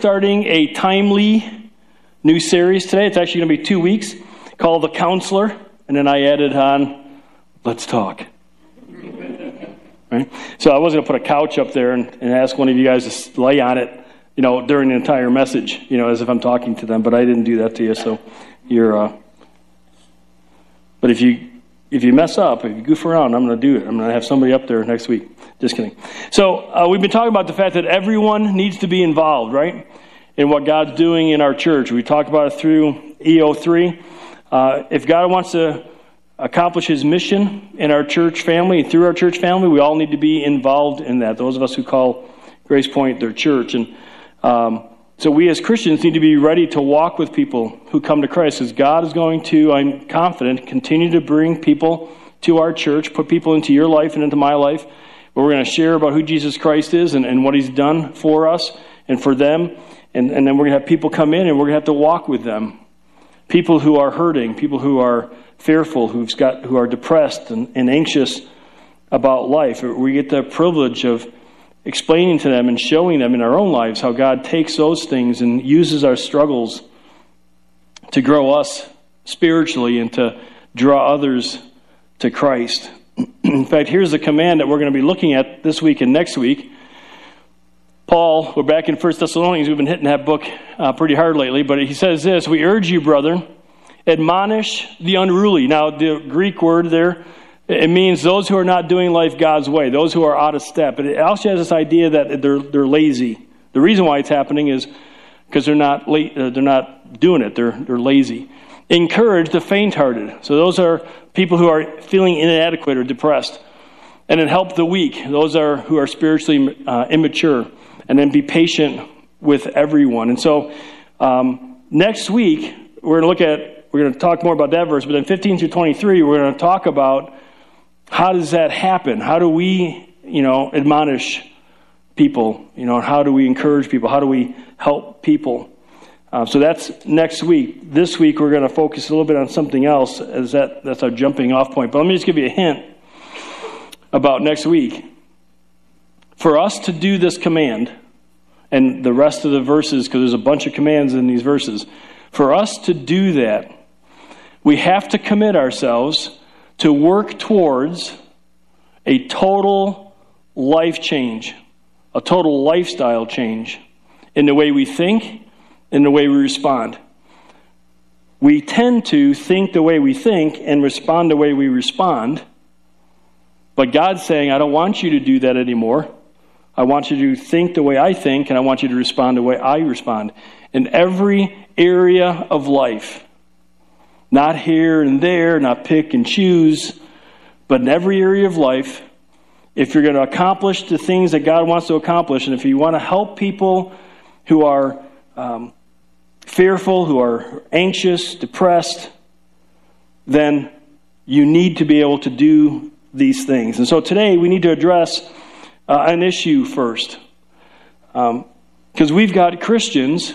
starting a timely new series today. It's actually going to be two weeks called The Counselor. And then I added on, Let's Talk. right? So I was going to put a couch up there and, and ask one of you guys to lay on it, you know, during the entire message, you know, as if I'm talking to them. But I didn't do that to you. So you're, uh, but if you, if you mess up, if you goof around, I'm going to do it. I'm going to have somebody up there next week. Just kidding. So uh, we've been talking about the fact that everyone needs to be involved, right, in what God's doing in our church. We talked about it through EO3. Uh, if God wants to accomplish His mission in our church family, through our church family, we all need to be involved in that. Those of us who call Grace Point their church, and um, so we as Christians need to be ready to walk with people who come to Christ, as God is going to, I'm confident, continue to bring people to our church, put people into your life and into my life we're going to share about who Jesus Christ is and, and what he's done for us and for them. And, and then we're going to have people come in and we're going to have to walk with them. People who are hurting, people who are fearful, who've got, who are depressed and, and anxious about life. We get the privilege of explaining to them and showing them in our own lives how God takes those things and uses our struggles to grow us spiritually and to draw others to Christ. In fact, here's the command that we're going to be looking at this week and next week. Paul, we're back in 1 Thessalonians. We've been hitting that book uh, pretty hard lately, but he says this We urge you, brethren, admonish the unruly. Now, the Greek word there, it means those who are not doing life God's way, those who are out of step. It also has this idea that they're, they're lazy. The reason why it's happening is because they're not, uh, they're not doing it, they're, they're lazy. Encourage the faint hearted. So those are people who are feeling inadequate or depressed. And then help the weak. Those are who are spiritually uh, immature. And then be patient with everyone. And so um, next week, we're going to look at, we're going to talk more about that verse, but then 15 through 23, we're going to talk about how does that happen? How do we, you know, admonish people? You know, how do we encourage people? How do we help people? Uh, so that's next week. This week we're going to focus a little bit on something else, as that that's our jumping off point. But let me just give you a hint about next week. For us to do this command, and the rest of the verses, because there's a bunch of commands in these verses, for us to do that, we have to commit ourselves to work towards a total life change, a total lifestyle change in the way we think in the way we respond. We tend to think the way we think and respond the way we respond. But God's saying, I don't want you to do that anymore. I want you to think the way I think, and I want you to respond the way I respond. In every area of life, not here and there, not pick and choose, but in every area of life, if you're going to accomplish the things that God wants to accomplish, and if you want to help people who are um, fearful, who are anxious, depressed, then you need to be able to do these things. And so today we need to address uh, an issue first. Because um, we've got Christians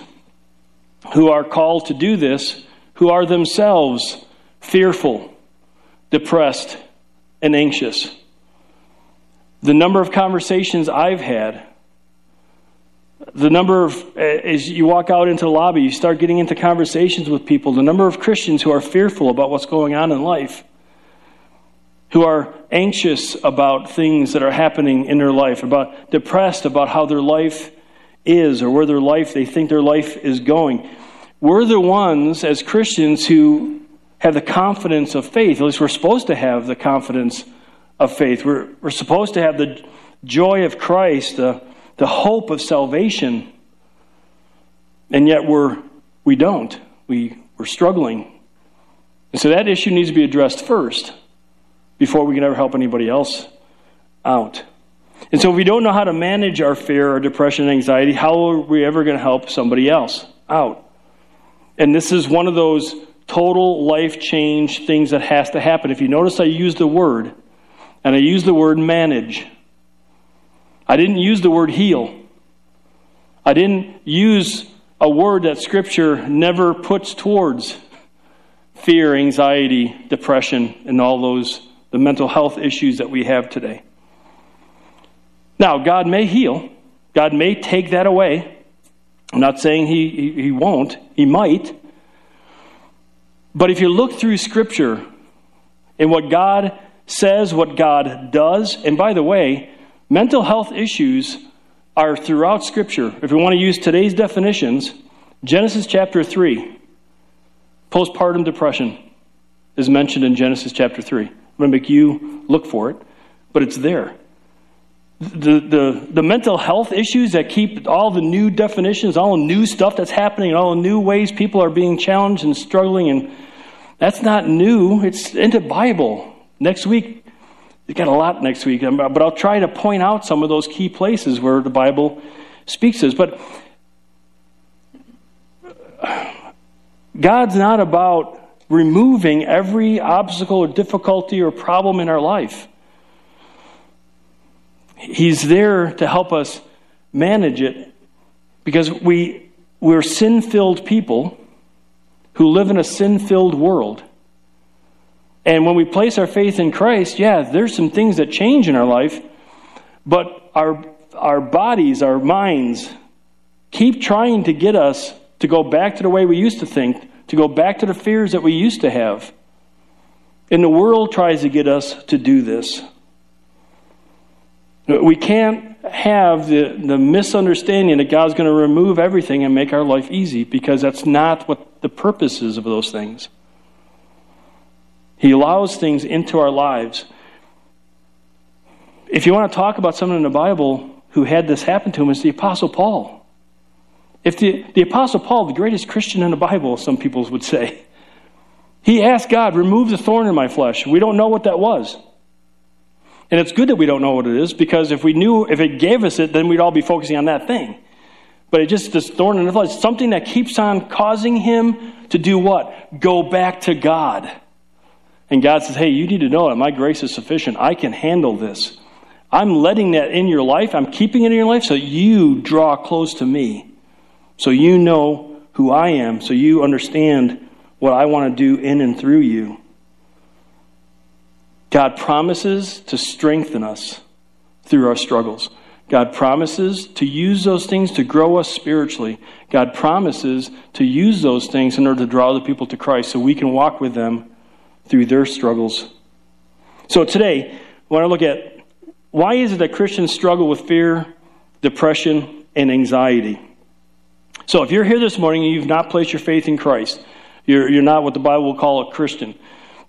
who are called to do this who are themselves fearful, depressed, and anxious. The number of conversations I've had the number of, eh, as you walk out into the lobby, you start getting into conversations with people, the number of Christians who are fearful about what's going on in life, who are anxious about things that are happening in their life, about depressed about how their life is or where their life, they think their life is going. We're the ones as Christians who have the confidence of faith. At least we're supposed to have the confidence of faith. We're, we're supposed to have the joy of Christ, the the hope of salvation, and yet we're, we don't. We, we're struggling. And so that issue needs to be addressed first before we can ever help anybody else out. And so if we don't know how to manage our fear, our depression, and anxiety, how are we ever going to help somebody else out? And this is one of those total life change things that has to happen. If you notice, I use the word, and I use the word manage. I didn't use the word heal. I didn't use a word that Scripture never puts towards fear, anxiety, depression, and all those, the mental health issues that we have today. Now, God may heal, God may take that away, I'm not saying he, he, he won't, he might. But if you look through Scripture and what God says, what God does, and by the way, mental health issues are throughout Scripture. If we want to use today's definitions, Genesis chapter 3, postpartum depression is mentioned in Genesis chapter 3. I'm going to make you look for it, but it's there the, the, the mental health issues that keep all the new definitions, all the new stuff that's happening, all the new ways people are being challenged and struggling, and that's not new. It's in the Bible. Next week, we got a lot next week, um, but I'll try to point out some of those key places where the Bible speaks us. But God's not about removing every obstacle or difficulty or problem in our life. He's there to help us manage it because we, we're sin filled people who live in a sin filled world. And when we place our faith in Christ, yeah, there's some things that change in our life, but our, our bodies, our minds, keep trying to get us to go back to the way we used to think, to go back to the fears that we used to have. And the world tries to get us to do this. We can't have the, the misunderstanding that God's going to remove everything and make our life easy because that's not what the purpose is of those things. He allows things into our lives. If you want to talk about someone in the Bible who had this happen to him, it's the Apostle Paul. If the, the Apostle Paul, the greatest Christian in the Bible, some people would say, he asked God, remove the thorn in my flesh. We don't know what that was. And it's good that we don't know what it is because if we knew, if it gave us it, then we'd all be focusing on that thing. But it just, this thorn in the flesh, something that keeps on causing him to do what? Go back to God. And God says, hey, you need to know that my grace is sufficient. I can handle this. I'm letting that in your life. I'm keeping it in your life so you draw close to me. So you know who I am. So you understand what I want to do in and through you. God promises to strengthen us through our struggles. God promises to use those things to grow us spiritually. God promises to use those things in order to draw the people to Christ so we can walk with them through their struggles. So today, I want to look at why is it that Christians struggle with fear, depression, and anxiety? So if you're here this morning and you've not placed your faith in Christ, you're, you're not what the Bible will call a Christian.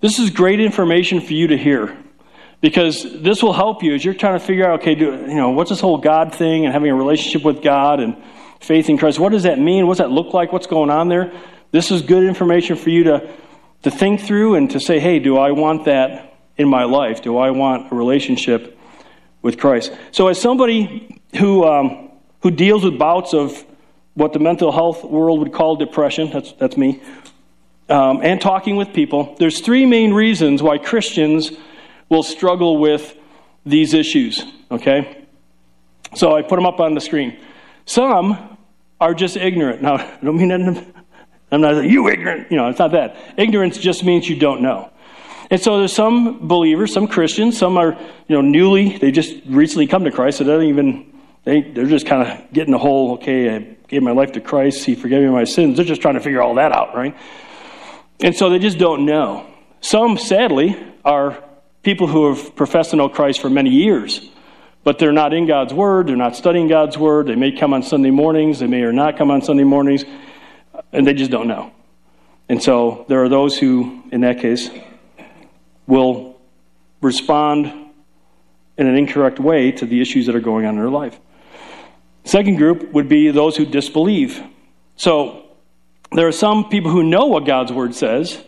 This is great information for you to hear because this will help you as you're trying to figure out okay, do, you know, what's this whole God thing and having a relationship with God and faith in Christ? What does that mean? What's that look like? What's going on there? This is good information for you to, to think through and to say, hey, do I want that in my life? Do I want a relationship with Christ? So, as somebody who, um, who deals with bouts of what the mental health world would call depression, that's, that's me, um, and talking with people, there's three main reasons why Christians will struggle with these issues, okay? So I put them up on the screen. Some are just ignorant. Now, I don't mean that I'm not you ignorant. You know, it's not that. Ignorance just means you don't know. And so there's some believers, some Christians, some are, you know, newly, they just recently come to Christ, so they don't even, they, they're just kind of getting the whole, okay, I gave my life to Christ, He forgave me my sins. They're just trying to figure all that out, right? And so they just don't know. Some, sadly, are people who have professed to know Christ for many years, but they're not in God's Word, they're not studying God's Word, they may come on Sunday mornings, they may or not come on Sunday mornings, and they just don't know. And so there are those who, in that case, will respond in an incorrect way to the issues that are going on in their life. Second group would be those who disbelieve. So there are some people who know what God's word says,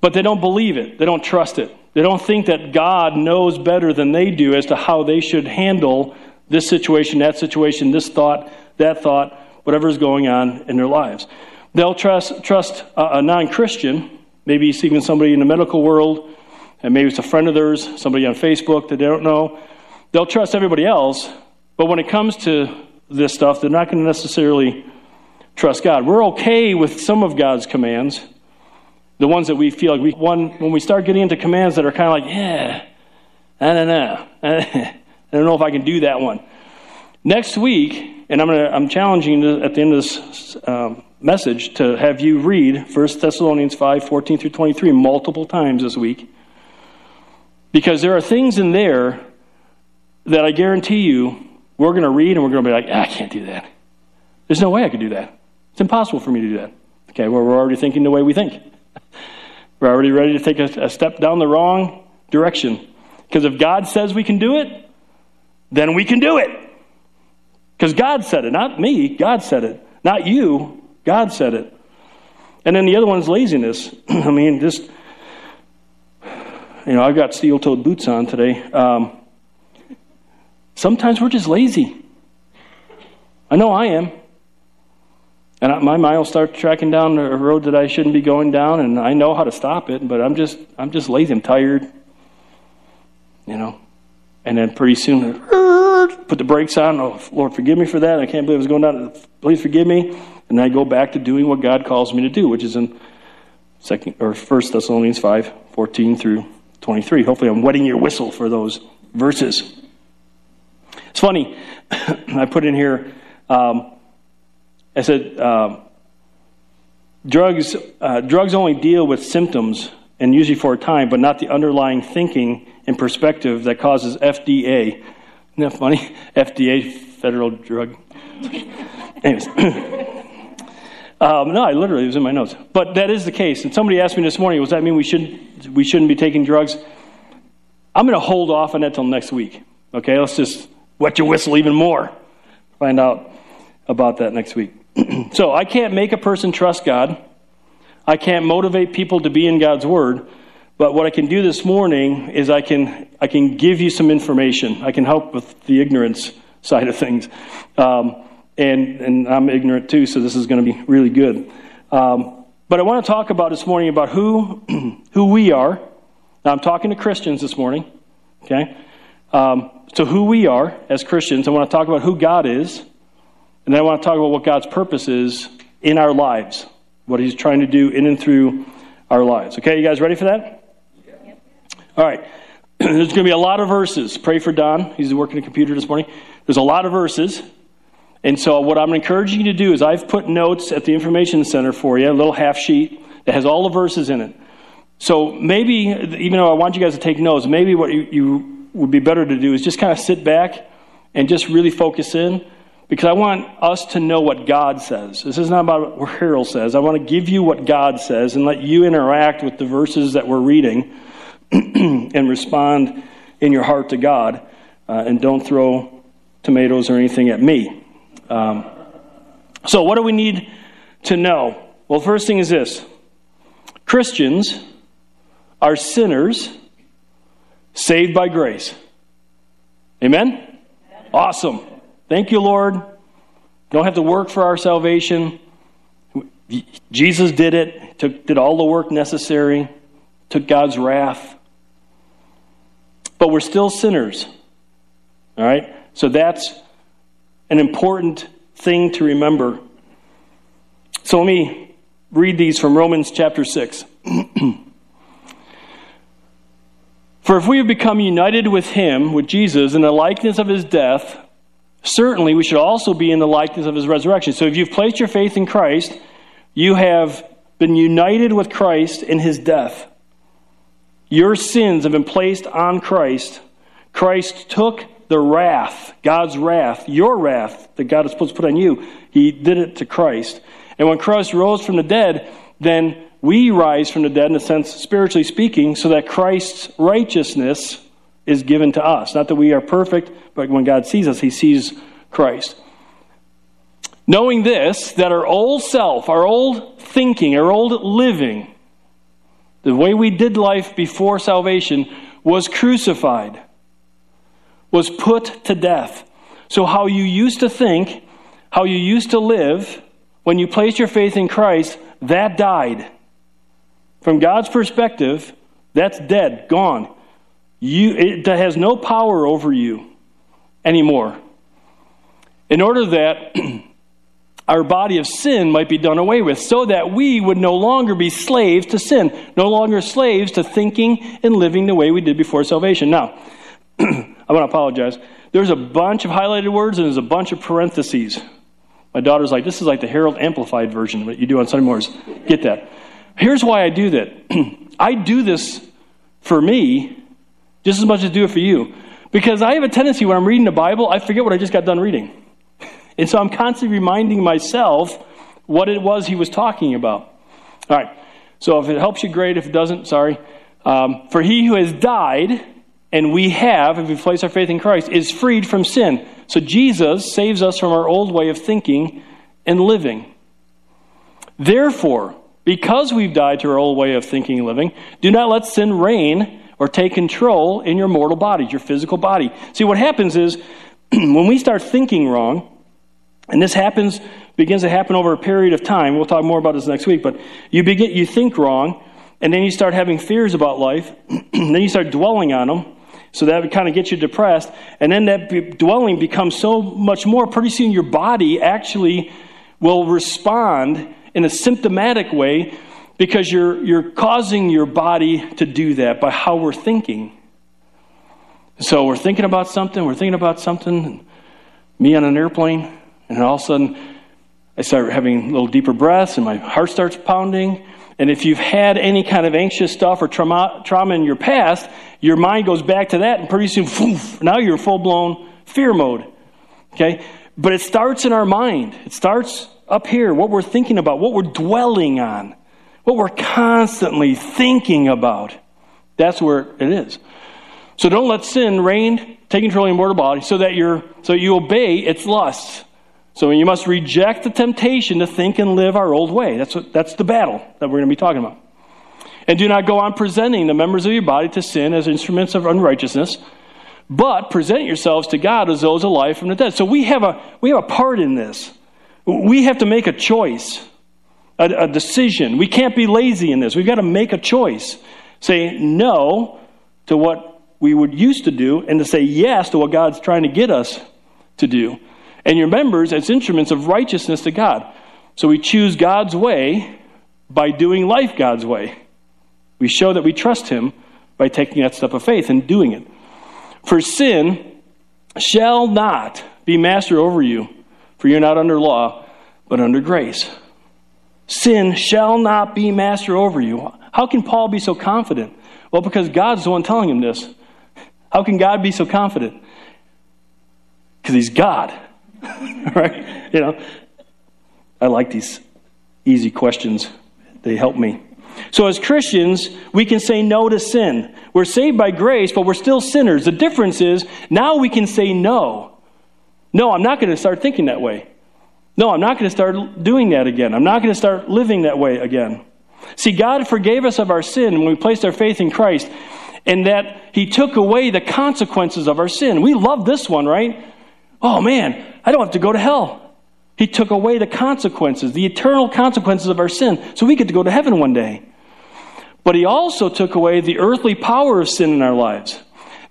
but they don't believe it. They don't trust it. They don't think that God knows better than they do as to how they should handle this situation, that situation, this thought, that thought, whatever is going on in their lives. They'll trust, trust a, a non Christian, maybe it's even somebody in the medical world, and maybe it's a friend of theirs, somebody on Facebook that they don't know. They'll trust everybody else, but when it comes to this stuff, they're not going to necessarily trust God. We're okay with some of God's commands, the ones that we feel like we one when we start getting into commands that are kind of like, yeah, I don't know, I don't know if I can do that one. Next week, And I'm, gonna, I'm challenging at the end of this um, message to have you read 1 Thessalonians 5 14 through 23 multiple times this week. Because there are things in there that I guarantee you we're going to read and we're going to be like, ah, I can't do that. There's no way I could do that. It's impossible for me to do that. Okay, well, we're already thinking the way we think. we're already ready to take a, a step down the wrong direction. Because if God says we can do it, then we can do it. Because God said it, not me. God said it. Not you. God said it. And then the other one is laziness. I mean, just, you know, I've got steel toed boots on today. Um, sometimes we're just lazy. I know I am. And my mind will start tracking down a road that I shouldn't be going down, and I know how to stop it, but I'm just, I'm just lazy. I'm tired. You know, and then pretty soon, put the brakes on. Oh, Lord, forgive me for that. I can't believe I was going down. Please forgive me. And I go back to doing what God calls me to do, which is in second or First Thessalonians 5, 14 through 23. Hopefully, I'm wetting your whistle for those verses. It's funny. I put in here. Um, I said, um, drugs. Uh, drugs only deal with symptoms and usually for a time, but not the underlying thinking and perspective that causes FDA. Isn't that funny? FDA, federal drug. Anyways. um, no, I literally, it was in my notes. But that is the case. And somebody asked me this morning, does that mean we shouldn't, we shouldn't be taking drugs? I'm going to hold off on that till next week. Okay, let's just wet your whistle even more. Find out about that next week. so I can't make a person trust God. I can't motivate people to be in God's Word, but what I can do this morning is I can, I can give you some information. I can help with the ignorance side of things. Um, and, and I'm ignorant too, so this is going to be really good. Um, but I want to talk about this morning about who, who we are. Now, I'm talking to Christians this morning, okay? Um, so, who we are as Christians. I want to talk about who God is, and then I want to talk about what God's purpose is in our lives what he's trying to do in and through our lives. Okay, you guys ready for that? Yep. All right. There's going to be a lot of verses. Pray for Don. He's working a computer this morning. There's a lot of verses. And so, what I'm encouraging you to do is I've put notes at the Information Center for you, a little half sheet that has all the verses in it. So, maybe, even though I want you guys to take notes, maybe what you, you would be better to do is just kind of sit back and just really focus in because I want us to know what God says. This is not about what Harold says. I want to give you what God says and let you interact with the verses that we're reading and respond in your heart to God. Uh, and don't throw tomatoes or anything at me. Um, so, what do we need to know? Well, first thing is this Christians are sinners saved by grace. Amen? Awesome. Thank you, Lord. Don't have to work for our salvation. Jesus did it, took, did all the work necessary, took God's wrath. But we're still sinners. All right? So that's an important thing to remember. So let me read these from Romans chapter 6. For if we have become united with him, with Jesus, in the likeness of his death, certainly we should also be in the likeness of his resurrection. So if you've placed your faith in Christ, you have been united with Christ in his death. Your sins have been placed on Christ. Christ took the wrath, God's wrath, your wrath that God is supposed to put on you. He did it to Christ. And when Christ rose from the dead, then we rise from the dead, in a sense, spiritually speaking, so that Christ's righteousness is given to us. Not that we are perfect, but when God sees us, he sees Christ. Knowing this, that our old self, our old thinking, our old living, the way we did life before salvation was crucified, was put to death. So, how you used to think, how you used to live, when you placed your faith in Christ, that died. From God's perspective, that's dead, gone. You, it has no power over you anymore. In order that our body of sin might be done away with, so that we would no longer be slaves to sin, no longer slaves to thinking and living the way we did before salvation. Now, I want to apologize. there's a bunch of highlighted words and there's a bunch of parentheses. My daughter's like, this is like the Harold Amplified version, of what you do on Sunday mornings. Get that. Here's why I do that. I do this for me just as much as do it for you. Because I have a tendency when I'm reading the Bible, I forget what I just got done reading. And so I'm constantly reminding myself what it was he was talking about. All right. So if it helps you, great. If it doesn't, sorry. Um, for he who has died, and we have, if we place our faith in Christ, is freed from sin. So Jesus saves us from our old way of thinking and living. Therefore, because we've died to our old way of thinking and living, do not let sin reign or take control in your mortal bodies, your physical body. See, what happens is when we start thinking wrong, and this happens begins to happen over a period of time. We'll talk more about this next week, but you begin you think wrong, and then you start having fears about life, and then you start dwelling on them. So that would kind of get you depressed, and then that dwelling becomes so much more. Pretty soon, your body actually will respond in a symptomatic way because you're, you're causing your body to do that by how we're thinking. So we're thinking about something, we're thinking about something, me on an airplane, and all of a sudden I start having little deeper breaths and my heart starts pounding. And if you've had any kind of anxious stuff or trauma, trauma in your past, your mind goes back to that, and pretty soon, poof, now you're in full blown fear mode. Okay? But it starts in our mind. It starts up here, what we're thinking about, what we're dwelling on, what we're constantly thinking about. That's where it is. So don't let sin reign, take control of your mortal body, so that you're so you obey its lusts. So you must reject the temptation to think and live our old way. That's, what, that's the battle that we're going to be talking about. And do not go on presenting the members of your body to sin as instruments of unrighteousness, but present yourselves to God as those alive from the dead. So we have a, we have a part in this. We have to make a choice, a, a decision. We can't be lazy in this. We've got to make a choice. Say no to what we would used to do and to say yes to what God's trying to get us to do and your members as instruments of righteousness to God. So we choose God's way by doing life God's way. We show that we trust Him by taking that step of faith and doing it. For sin shall not be master over you, for you're not under law, but under grace. Sin shall not be master over you. How can Paul be so confident? Well, because God's the one telling him this. How can God be so confident? Because he's God. right? You know, I like these easy questions, they help me. So, as Christians, we can say no to sin. We're saved by grace, but we're still sinners. The difference is now we can say no. No, I'm not going to start thinking that way. No, I'm not going to start doing that again. I'm not going to start living that way again. See, God forgave us of our sin when we placed our faith in Christ, and that He took away the consequences of our sin. We love this one, right? Oh man, I don't have to go to hell. He took away the consequences, the eternal consequences of our sin, so we get to go to heaven one day. But he also took away the earthly power of sin in our lives.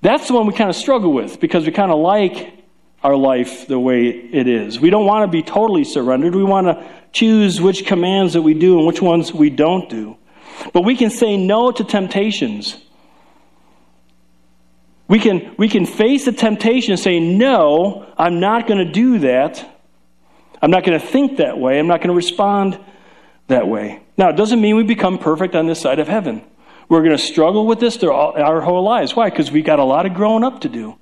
That's the one we kind of struggle with because we kind of like our life the way it is. We don't want to be totally surrendered. We want to choose which commands that we do and which ones we don't do. But we can say no to temptations. We can, we can face the temptation and say, No, I'm not going to do that. I'm not going to think that way. I'm not going to respond that way. Now, it doesn't mean we become perfect on this side of heaven. We're going to struggle with this our whole lives. Why? Because we've got a lot of growing up to do.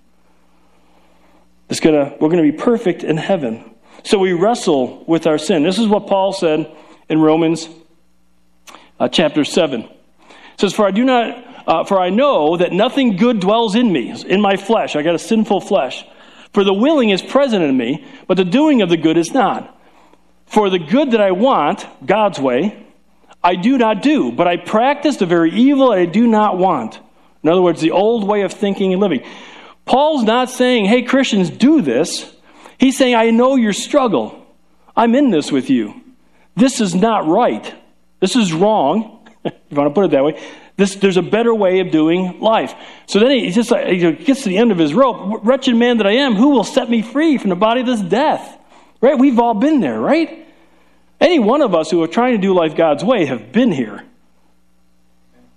It's gonna, we're going to be perfect in heaven. So we wrestle with our sin. This is what Paul said in Romans uh, chapter 7. It says, For I do not uh, for I know that nothing good dwells in me, in my flesh. I got a sinful flesh. For the willing is present in me, but the doing of the good is not. For the good that I want, God's way, I do not do, but I practice the very evil that I do not want. In other words, the old way of thinking and living. Paul's not saying, hey, Christians, do this. He's saying, I know your struggle. I'm in this with you. This is not right. This is wrong, if you want to put it that way. This, there's a better way of doing life. So then he just he gets to the end of his rope. Wretched man that I am, who will set me free from the body of this death? Right? We've all been there, right? Any one of us who are trying to do life God's way have been here.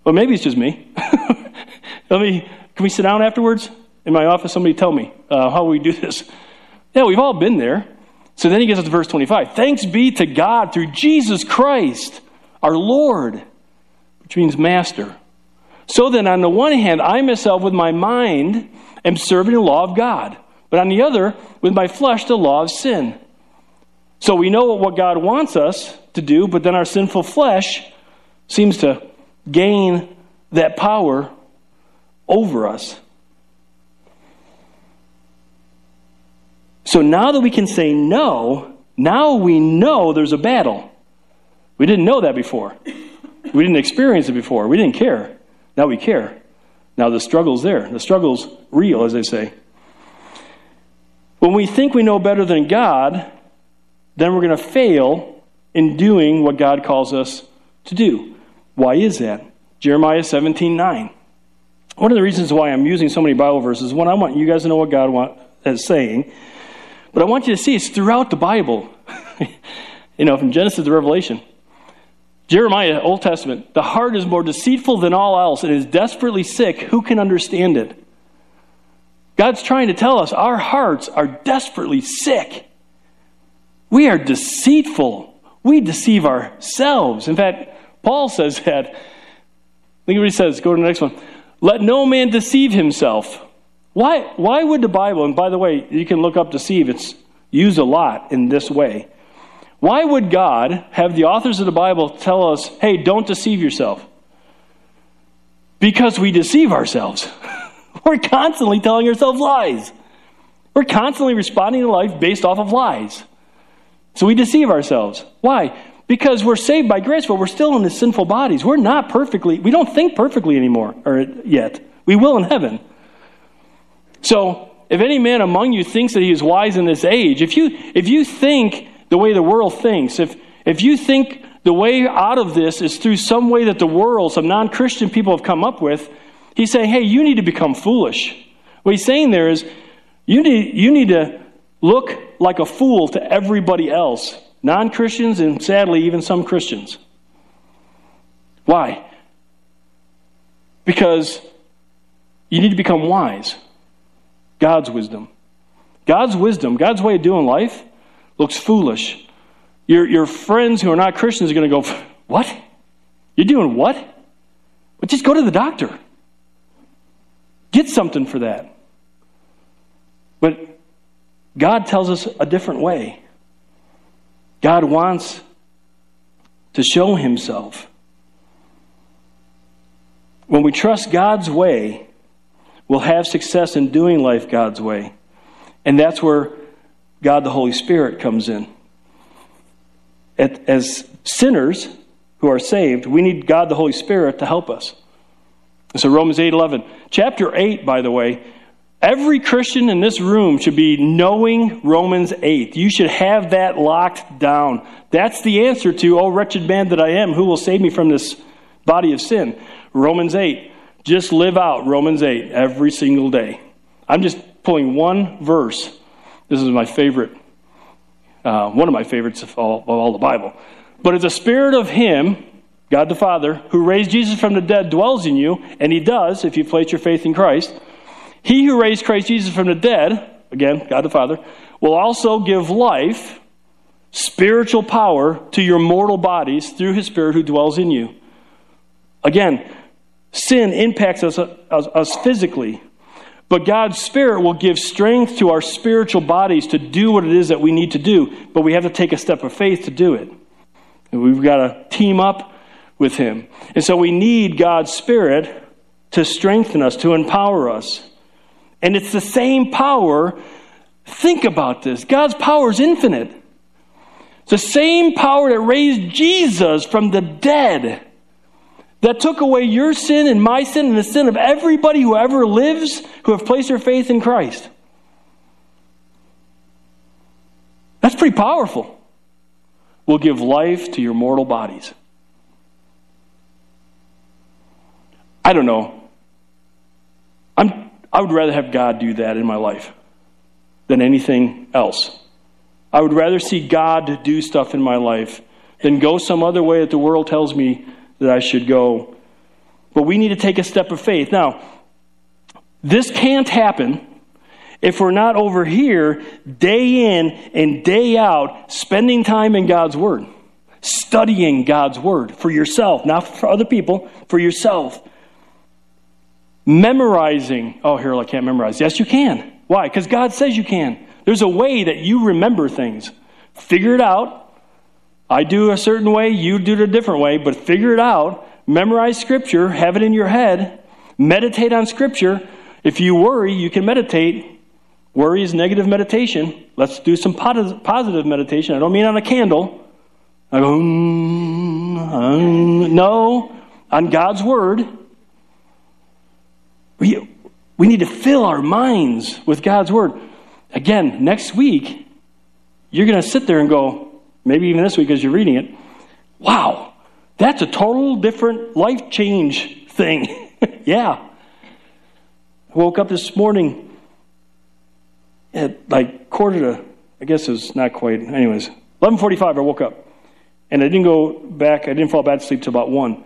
Well, maybe it's just me. Let me. Can we sit down afterwards? In my office? Somebody tell me uh, how we do this. Yeah, we've all been there. So then he gets up to verse 25. Thanks be to God through Jesus Christ, our Lord, which means master. So then, on the one hand, I myself with my mind am serving the law of God, but on the other, with my flesh, the law of sin. So we know what God wants us to do, but then our sinful flesh seems to gain that power over us. So now that we can say no, now we know there's a battle. We didn't know that before. We didn't experience it before. We didn't care. Now we care. Now the struggle's there. The struggle's real, as they say. When we think we know better than God, then we're going to fail in doing what God calls us to do. Why is that? Jeremiah 17 9. One of the reasons why I'm using so many Bible verses, one, I want you guys to know what God is saying, but I want you to see it's throughout the Bible. you know, from Genesis to Revelation. Jeremiah, Old Testament, the heart is more deceitful than all else and is desperately sick. Who can understand it? God's trying to tell us our hearts are desperately sick. We are deceitful. We deceive ourselves. In fact, Paul says that. Look what he says. Go to the next one. Let no man deceive himself. Why, why would the Bible, and by the way, you can look up deceive, it's used a lot in this way. Why would God have the authors of the Bible tell us, hey, don't deceive yourself? Because we deceive ourselves. We're constantly telling ourselves lies. We're constantly responding to life based off of lies. So we deceive ourselves. Why? Because we're saved by grace, but we're still in the sinful bodies. We're not perfectly, we don't think perfectly anymore, or yet. We will in heaven. So, if any man among you thinks that he is wise in this age, if you, if you think the way the world thinks, if, if you think the way out of this is through some way that the world, some non Christian people have come up with, he's saying, hey, you need to become foolish. What he's saying there is, you need, you need to look like a fool to everybody else, non Christians, and sadly, even some Christians. Why? Because you need to become wise. God's wisdom. God's wisdom, God's way of doing life looks foolish. Your, your friends who are not Christians are going to go, What? You're doing what? But just go to the doctor. Get something for that. But God tells us a different way. God wants to show himself. When we trust God's way, we'll have success in doing life God's way. And that's where God the Holy Spirit comes in. As sinners who are saved, we need God the Holy Spirit to help us. So Romans 8 11. Chapter 8, by the way, Every Christian in this room should be knowing Romans 8. You should have that locked down. That's the answer to, oh, wretched man that I am, who will save me from this body of sin? Romans 8. Just live out Romans 8 every single day. I'm just pulling one verse. This is my favorite, uh, one of my favorites of all, of all the Bible. But if the Spirit of Him, God the Father, who raised Jesus from the dead, dwells in you, and He does if you place your faith in Christ, he who raised Christ Jesus from the dead, again, God the Father, will also give life, spiritual power to your mortal bodies through his Spirit who dwells in you. Again, sin impacts us, us, us physically, but God's Spirit will give strength to our spiritual bodies to do what it is that we need to do, but we have to take a step of faith to do it. And we've got to team up with Him. And so we need God's Spirit to strengthen us, to empower us. And it's the same power. Think about this God's power is infinite. It's the same power that raised Jesus from the dead, that took away your sin and my sin and the sin of everybody who ever lives who have placed their faith in Christ. That's pretty powerful. Will give life to your mortal bodies. I don't know. I'm I would rather have God do that in my life than anything else. I would rather see God do stuff in my life than go some other way that the world tells me that I should go. But we need to take a step of faith. Now, This can't happen if we're not over here day in and day out spending time in God's Word, studying God's Word for yourself, not for other people, for yourself. Memorizing. Oh, Harold, I can't memorize. Yes, you can. Why? Because God says you can. There's a way that you remember things. Figure it out. I do a certain way, you do it a different way, but figure it out. Memorize Scripture, have it in your head, meditate on Scripture. If you worry, you can meditate. Worry is negative meditation. Let's do some positive meditation. I don't mean on a candle. I go, mm, um, no, on God's Word. We, we need to fill our minds with God's Word. Again, next week, you're going to sit there and go, maybe even this week as you're reading it, wow, that's a total different life change thing. yeah. Woke up this morning at like quarter to, I guess it was not quite, anyways, 11.45 I woke up. And I didn't go back, I didn't fall back to sleep till about 1.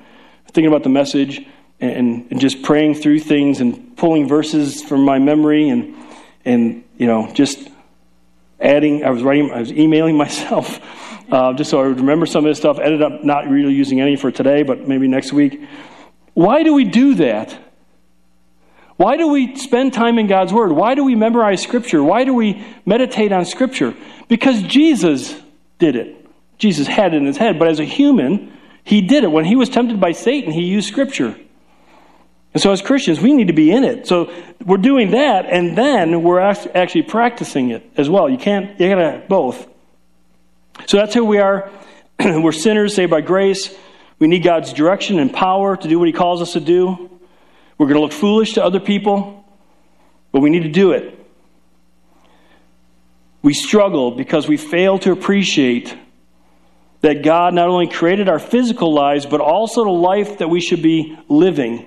Thinking about the message and, and just praying through things and pulling verses from my memory and, and you know, just adding, I was writing, I was emailing myself uh, just so I would remember some of this stuff. Ended up not really using any for today, but maybe next week. Why do we do that? Why do we spend time in God's Word? Why do we memorize Scripture? Why do we meditate on Scripture? Because Jesus did it. Jesus had it in his head, but as a human, he did it. When he was tempted by Satan, he used Scripture. And so, as Christians, we need to be in it. So, we're doing that, and then we're actually practicing it as well. You can't, you gotta both. So, that's who we are. we're sinners saved by grace. We need God's direction and power to do what He calls us to do. We're going to look foolish to other people, but we need to do it. We struggle because we fail to appreciate that God not only created our physical lives, but also the life that we should be living.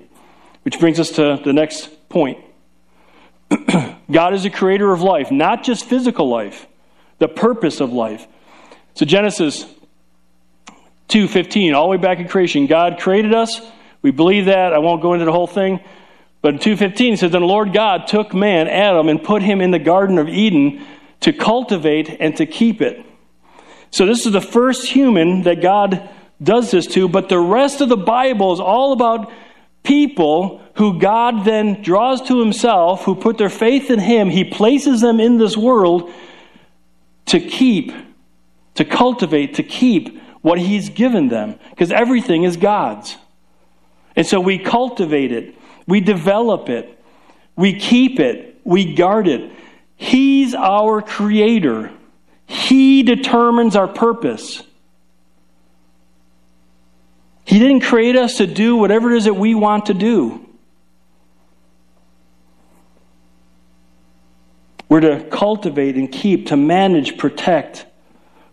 Which brings us to the next point. God is the creator of life, not just physical life, the purpose of life. So Genesis 2:15, all the way back in creation, God created us. We believe that. I won't go into the whole thing. But in 2:15 it says, "Then the Lord God took man, Adam, and put him in the garden of Eden to cultivate and to keep it." So this is the first human that God does this to, but the rest of the Bible is all about people who God then draws to himself, who put their faith in him. He places them in this world to keep, to cultivate, to keep what he's given them, because everything is God's. And so we cultivate it, we develop it, we keep it, we guard it. He's our creator. He determines our purpose. He didn't create us to do whatever it is that we want to do. We're to cultivate and keep, to manage, protect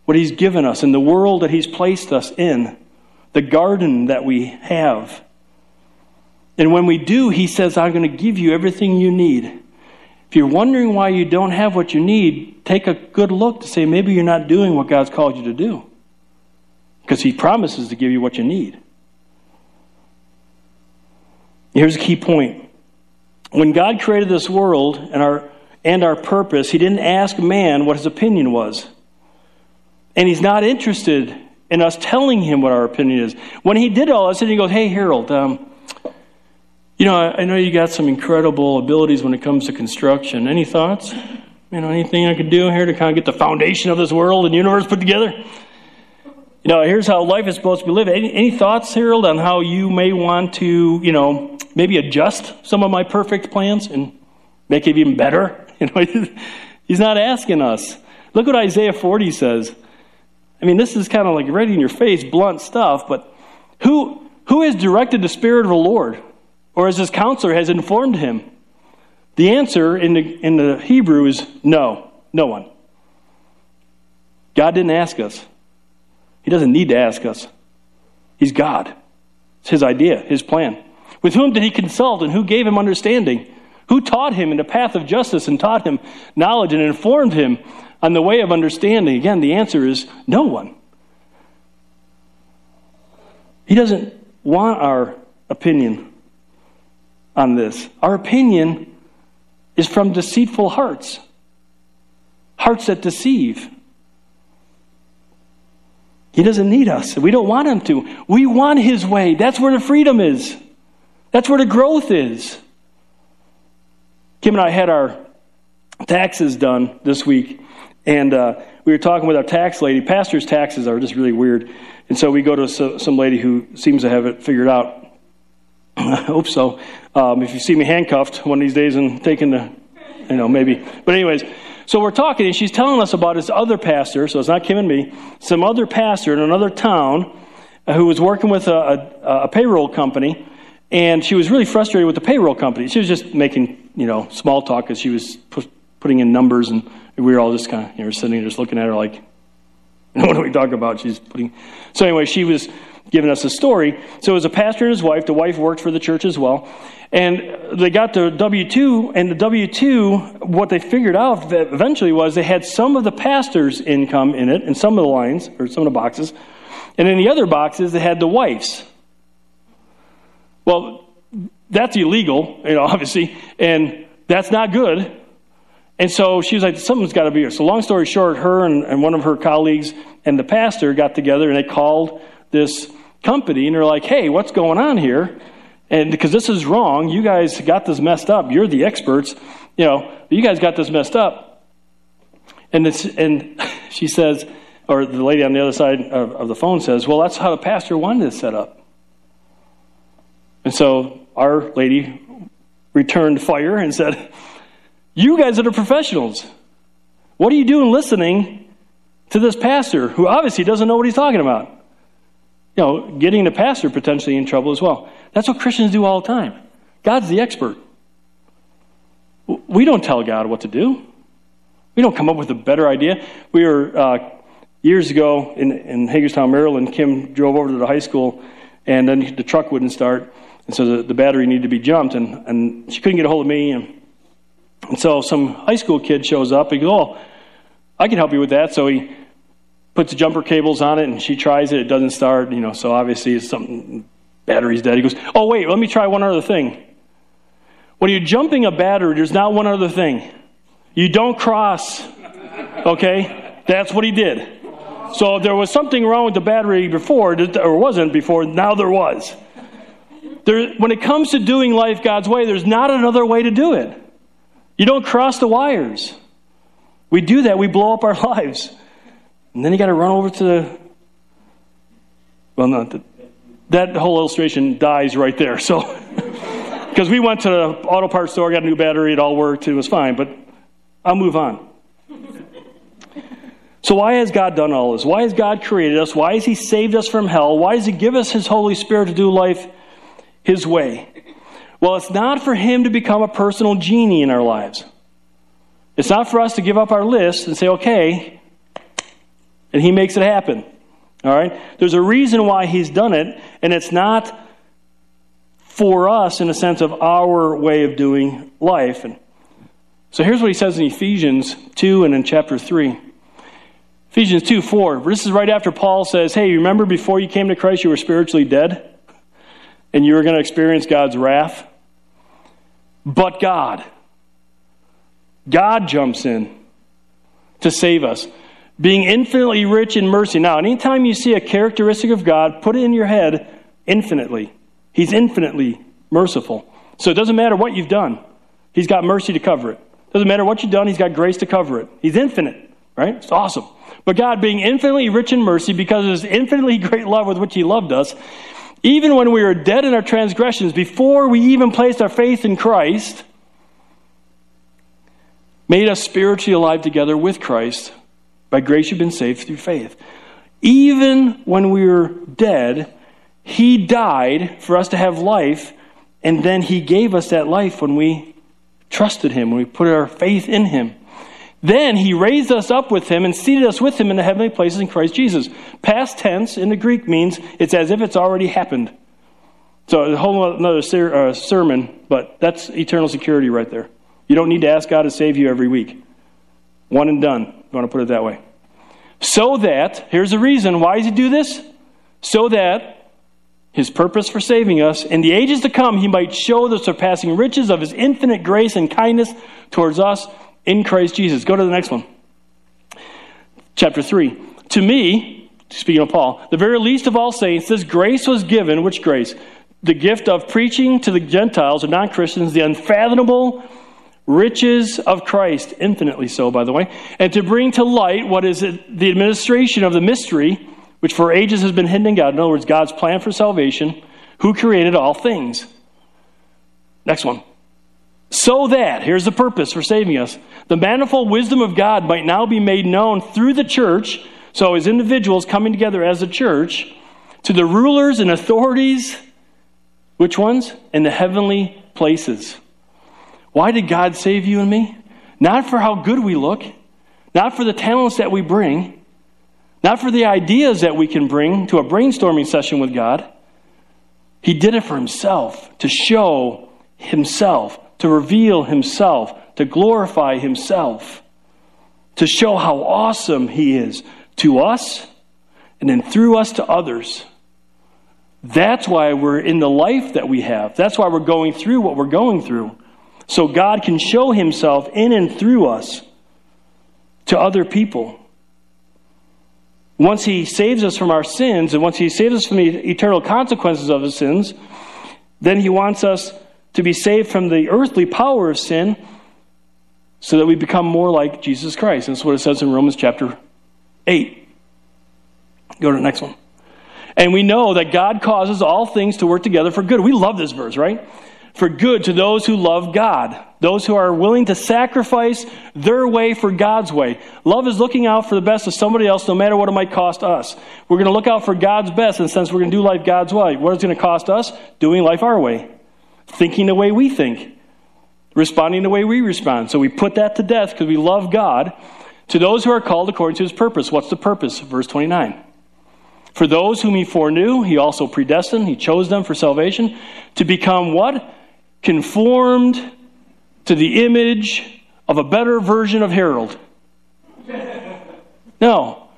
what He's given us and the world that He's placed us in, the garden that we have. And when we do, He says, I'm going to give you everything you need. If you're wondering why you don't have what you need, take a good look to say maybe you're not doing what God's called you to do. Because He promises to give you what you need. Here's a key point. When God created this world and our, and our purpose, He didn't ask man what his opinion was. And He's not interested in us telling Him what our opinion is. When He did all this, and He goes, Hey, Harold, um, you know, I, I know you got some incredible abilities when it comes to construction. Any thoughts? You know, anything I could do here to kind of get the foundation of this world and universe put together? You know, here's how life is supposed to be lived. Any, any, thoughts, Harold, on how you may want to, you know, maybe adjust some of my perfect plans and make it even better? You know, he's not asking us. Look what Isaiah 40 says. I mean, this is kind of like right in your face, blunt stuff, but who, who has directed the Spirit of the Lord? Or as his counselor has informed him? The answer in the, in the Hebrew is no, no one. God didn't ask us. He doesn't need to ask us. He's God. It's his idea, his plan. With whom did he consult and who gave him understanding? Who taught him in the path of justice and taught him knowledge and informed him on the way of understanding? Again, the answer is no one. He doesn't want our opinion on this. Our opinion is from deceitful hearts, hearts that deceive. He doesn't need us. We don't want him to. We want his way. That's where the freedom is. That's where the growth is. Kim and I had our taxes done this week, and uh, we were talking with our tax lady. Pastor's taxes are just really weird. And so we go to some lady who seems to have it figured out. I hope so. Um, if you see me handcuffed one of these days and taken to, you know, maybe. But, anyways, so we're talking, and she's telling us about this other pastor, so it's not Kim and me, some other pastor in another town who was working with a, a, a payroll company, and she was really frustrated with the payroll company. She was just making, you know, small talk because she was putting in numbers, and we were all just kind of, you know, sitting there just looking at her like, what are we talking about? She's putting. So anyway, she was giving us a story. So it was a pastor and his wife. The wife worked for the church as well. And they got the W 2, and the W 2, what they figured out eventually was they had some of the pastor's income in it, and some of the lines, or some of the boxes. And in the other boxes, they had the wife's. Well, that's illegal, you know, obviously, and that's not good. And so she was like, something's got to be here. So, long story short, her and, and one of her colleagues and the pastor got together and they called this company and they're like, hey, what's going on here? And because this is wrong, you guys got this messed up. You're the experts. You know, you guys got this messed up. And, and she says, or the lady on the other side of, of the phone says, well, that's how the pastor wanted it set up. And so our lady returned fire and said, You guys that are professionals. What are you doing listening to this pastor who obviously doesn't know what he's talking about? You know, getting the pastor potentially in trouble as well. That's what Christians do all the time. God's the expert. We don't tell God what to do. We don't come up with a better idea. We were, uh, years ago in, in Hagerstown, Maryland, Kim drove over to the high school, and then the truck wouldn't start. And so the, the battery needed to be jumped, and, and she couldn't get a hold of me. And, and so some high school kid shows up. He goes, Oh, I can help you with that. So he puts jumper cables on it, and she tries it. It doesn't start, you know, so obviously it's something, battery's dead. He goes, Oh, wait, let me try one other thing. When you're jumping a battery, there's not one other thing. You don't cross, okay? That's what he did. So if there was something wrong with the battery before, or wasn't before, now there was. There, when it comes to doing life God's way, there's not another way to do it. You don't cross the wires. We do that, we blow up our lives. And then you got to run over to the. Well, no, the, that whole illustration dies right there. So, because we went to the auto parts store, got a new battery, it all worked, it was fine. But I'll move on. So, why has God done all this? Why has God created us? Why has He saved us from hell? Why does He give us His Holy Spirit to do life his way. Well, it's not for him to become a personal genie in our lives. It's not for us to give up our list and say, okay, and he makes it happen. All right? There's a reason why he's done it, and it's not for us in a sense of our way of doing life. And so here's what he says in Ephesians 2 and in chapter 3. Ephesians 2 4. This is right after Paul says, Hey, remember before you came to Christ, you were spiritually dead? and you were going to experience God's wrath. But God, God jumps in to save us, being infinitely rich in mercy. Now, anytime you see a characteristic of God, put it in your head infinitely. He's infinitely merciful. So it doesn't matter what you've done, He's got mercy to cover it. Doesn't matter what you've done, He's got grace to cover it. He's infinite, right? It's awesome. But God, being infinitely rich in mercy, because of His infinitely great love with which He loved us, even when we were dead in our transgressions, before we even placed our faith in Christ, made us spiritually alive together with Christ. By grace, you've been saved through faith. Even when we were dead, He died for us to have life, and then He gave us that life when we trusted Him, when we put our faith in Him. Then he raised us up with him and seated us with him in the heavenly places in Christ Jesus. Past tense in the Greek means it's as if it's already happened. So a whole another ser- uh, sermon, but that's eternal security right there. You don't need to ask God to save you every week. One and done. You want to put it that way. So that, here's the reason. Why does he do this? So that his purpose for saving us, in the ages to come, he might show the surpassing riches of his infinite grace and kindness towards us in Christ Jesus. Go to the next one. Chapter 3. To me, speaking of Paul, the very least of all saints, this grace was given. Which grace? The gift of preaching to the Gentiles or non Christians the unfathomable riches of Christ, infinitely so, by the way, and to bring to light what is the administration of the mystery which for ages has been hidden in God. In other words, God's plan for salvation, who created all things. Next one. So that, here's the purpose for saving us, the manifold wisdom of God might now be made known through the church, so as individuals coming together as a church, to the rulers and authorities, which ones? In the heavenly places. Why did God save you and me? Not for how good we look, not for the talents that we bring, not for the ideas that we can bring to a brainstorming session with God. He did it for himself, to show himself, to reveal himself, to glorify himself, to show how awesome he is to us and then through us to others. That's why we're in the life that we have. That's why we're going through what we're going through. So God can show himself in and through us to other people once he saves us from our sins and once he saves us from the eternal consequences of his sins, then he wants us to be saved from the earthly power of sin so that we become more like Jesus Christ. That's what it says in Romans chapter 8. Go to the next one. And we know that God causes all things to work together for good. We love this verse, right? For good to those who love God those who are willing to sacrifice their way for God's way. Love is looking out for the best of somebody else, no matter what it might cost us. We're going to look out for God's best and since we're going to do life God's way. What is it going to cost us? Doing life our way, thinking the way we think, responding the way we respond. So we put that to death because we love God. To those who are called according to his purpose. What's the purpose? Verse 29. For those whom he foreknew, he also predestined, he chose them for salvation, to become what? Conformed to the image of a better version of Harold. No,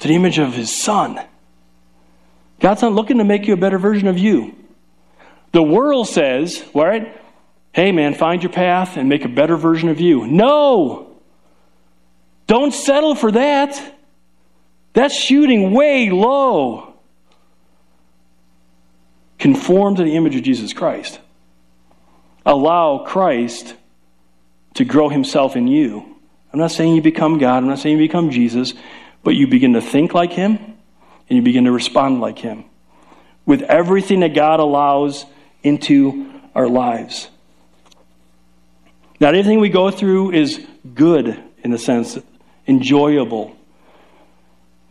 to the image of his son. God's not looking to make you a better version of you. The world says, right? Hey, man, find your path and make a better version of you. No! Don't settle for that. That's shooting way low. Conform to the image of Jesus Christ allow Christ to grow himself in you. I'm not saying you become God, I'm not saying you become Jesus, but you begin to think like him and you begin to respond like him with everything that God allows into our lives. Not everything we go through is good in a sense, enjoyable.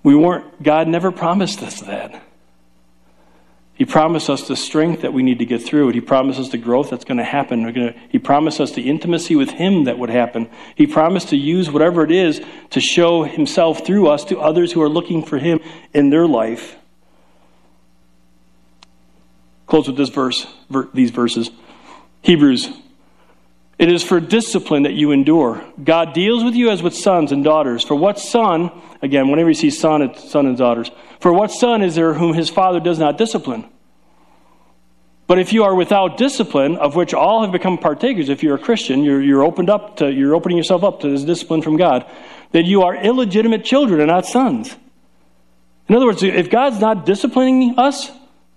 We weren't, God never promised us that. He promised us the strength that we need to get through it. He promised us the growth that's going to happen. Gonna, he promised us the intimacy with Him that would happen. He promised to use whatever it is to show Himself through us to others who are looking for Him in their life. Close with this verse, ver, these verses. Hebrews. It is for discipline that you endure. God deals with you as with sons and daughters. For what son, again, whenever you see son, it's son and daughters. For what son is there whom his father does not discipline? But if you are without discipline, of which all have become partakers, if you're a Christian, you're, you're opened up to, you're opening yourself up to this discipline from God, then you are illegitimate children and not sons. In other words, if God's not disciplining us,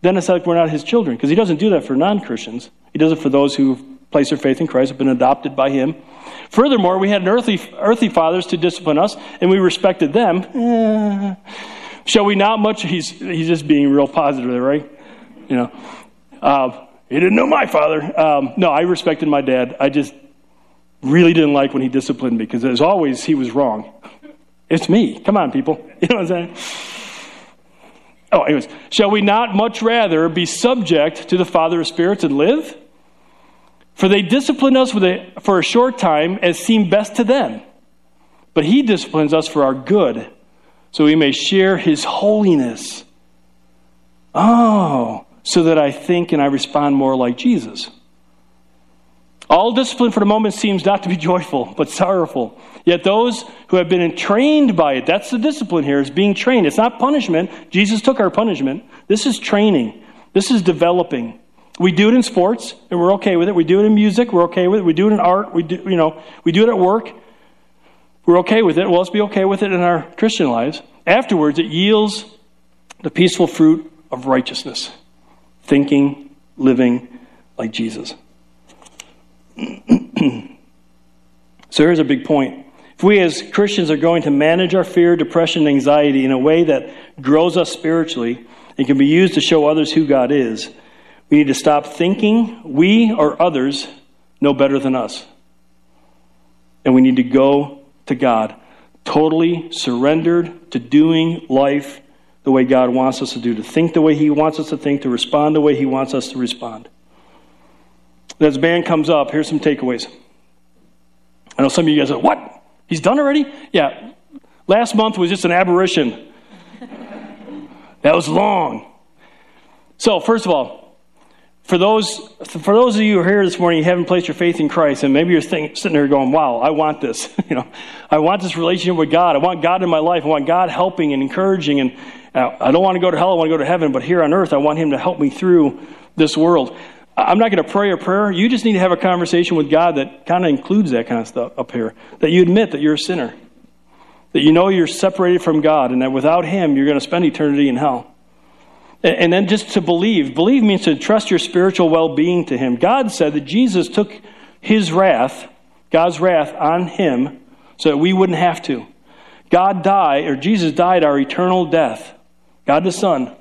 then it's like we're not his children, because he doesn't do that for non Christians. He does it for those who place their faith in Christ, have been adopted by him. Furthermore, we had earthly, earthly fathers to discipline us, and we respected them. Eh. Shall we not much? He's, he's just being real positive there, right? You know. Uh, he didn't know my father. Um, no, I respected my dad. I just really didn't like when he disciplined me because, as always, he was wrong. It's me. Come on, people. You know what I'm saying? Oh, anyways. Shall we not much rather be subject to the Father of spirits and live? For they discipline us a, for a short time as seemed best to them. But he disciplines us for our good, so we may share his holiness. Oh, so that I think and I respond more like Jesus. All discipline for the moment seems not to be joyful, but sorrowful. Yet those who have been trained by it, that's the discipline here, is being trained. It's not punishment. Jesus took our punishment. This is training. This is developing. We do it in sports, and we're okay with it. We do it in music, we're okay with it. We do it in art, we do, you know, we do it at work. We're okay with it. Well, let's be okay with it in our Christian lives. Afterwards, it yields the peaceful fruit of righteousness, thinking, living like Jesus. so here's a big point. If we as Christians are going to manage our fear, depression, anxiety in a way that grows us spiritually and can be used to show others who God is, we need to stop thinking we or others know better than us. And we need to go to God, totally surrendered to doing life the way God wants us to do, to think the way He wants us to think, to respond the way He wants us to respond. As the band comes up, here's some takeaways. I know some of you guys are, what? He's done already? Yeah. Last month was just an aberration. that was long. So, first of all, for those, for those of you who are here this morning, you haven't placed your faith in Christ, and maybe you're think, sitting there going, wow, I want this. you know, I want this relationship with God. I want God in my life. I want God helping and encouraging. And uh, I don't want to go to hell. I want to go to heaven. But here on earth, I want Him to help me through this world. I'm not going to pray a prayer. You just need to have a conversation with God that kind of includes that kind of stuff up here. That you admit that you're a sinner. That you know you're separated from God, and that without Him, you're going to spend eternity in hell. And then just to believe. Believe means to trust your spiritual well being to Him. God said that Jesus took His wrath, God's wrath, on Him so that we wouldn't have to. God died, or Jesus died our eternal death. God the Son.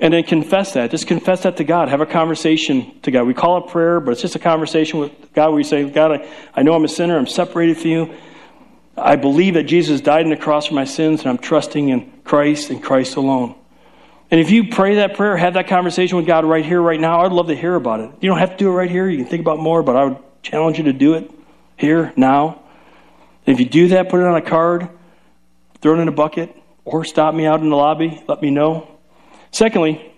And then confess that. Just confess that to God. Have a conversation to God. We call it prayer, but it's just a conversation with God where you say, God, I, I know I'm a sinner. I'm separated from you. I believe that Jesus died on the cross for my sins, and I'm trusting in Christ and Christ alone. And if you pray that prayer, have that conversation with God right here, right now, I'd love to hear about it. You don't have to do it right here. You can think about more, but I would challenge you to do it here, now. And if you do that, put it on a card, throw it in a bucket, or stop me out in the lobby. Let me know. Secondly,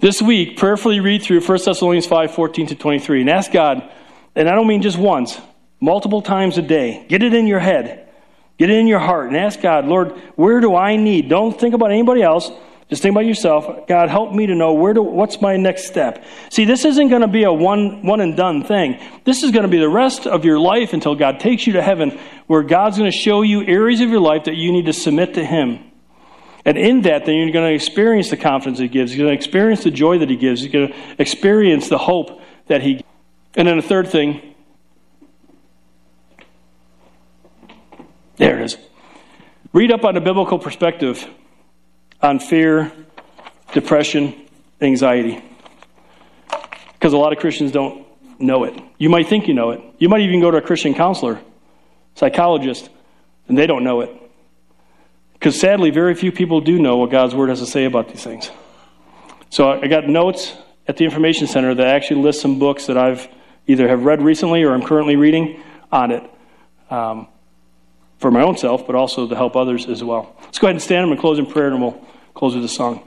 this week, prayerfully read through 1 Thessalonians 5 14 to 23 and ask God, and I don't mean just once, multiple times a day. Get it in your head. Get it in your heart and ask God, Lord, where do I need? Don't think about anybody else. Just think about yourself. God, help me to know where to, what's my next step. See, this isn't going to be a one, one and done thing. This is going to be the rest of your life until God takes you to heaven, where God's going to show you areas of your life that you need to submit to Him. And in that, then you're going to experience the confidence He gives. You're going to experience the joy that He gives. You're going to experience the hope that He gives. And then the third thing There it is. Read up on a biblical perspective on fear, depression, anxiety. Because a lot of Christians don't know it. You might think you know it. You might even go to a Christian counselor, psychologist, and they don't know it. Because sadly, very few people do know what God's Word has to say about these things. So I got notes at the Information Center that actually list some books that I've either have read recently or I'm currently reading on it. Um, for my own self, but also to help others as well. Let's go ahead and stand and close in prayer, and we'll close with a song.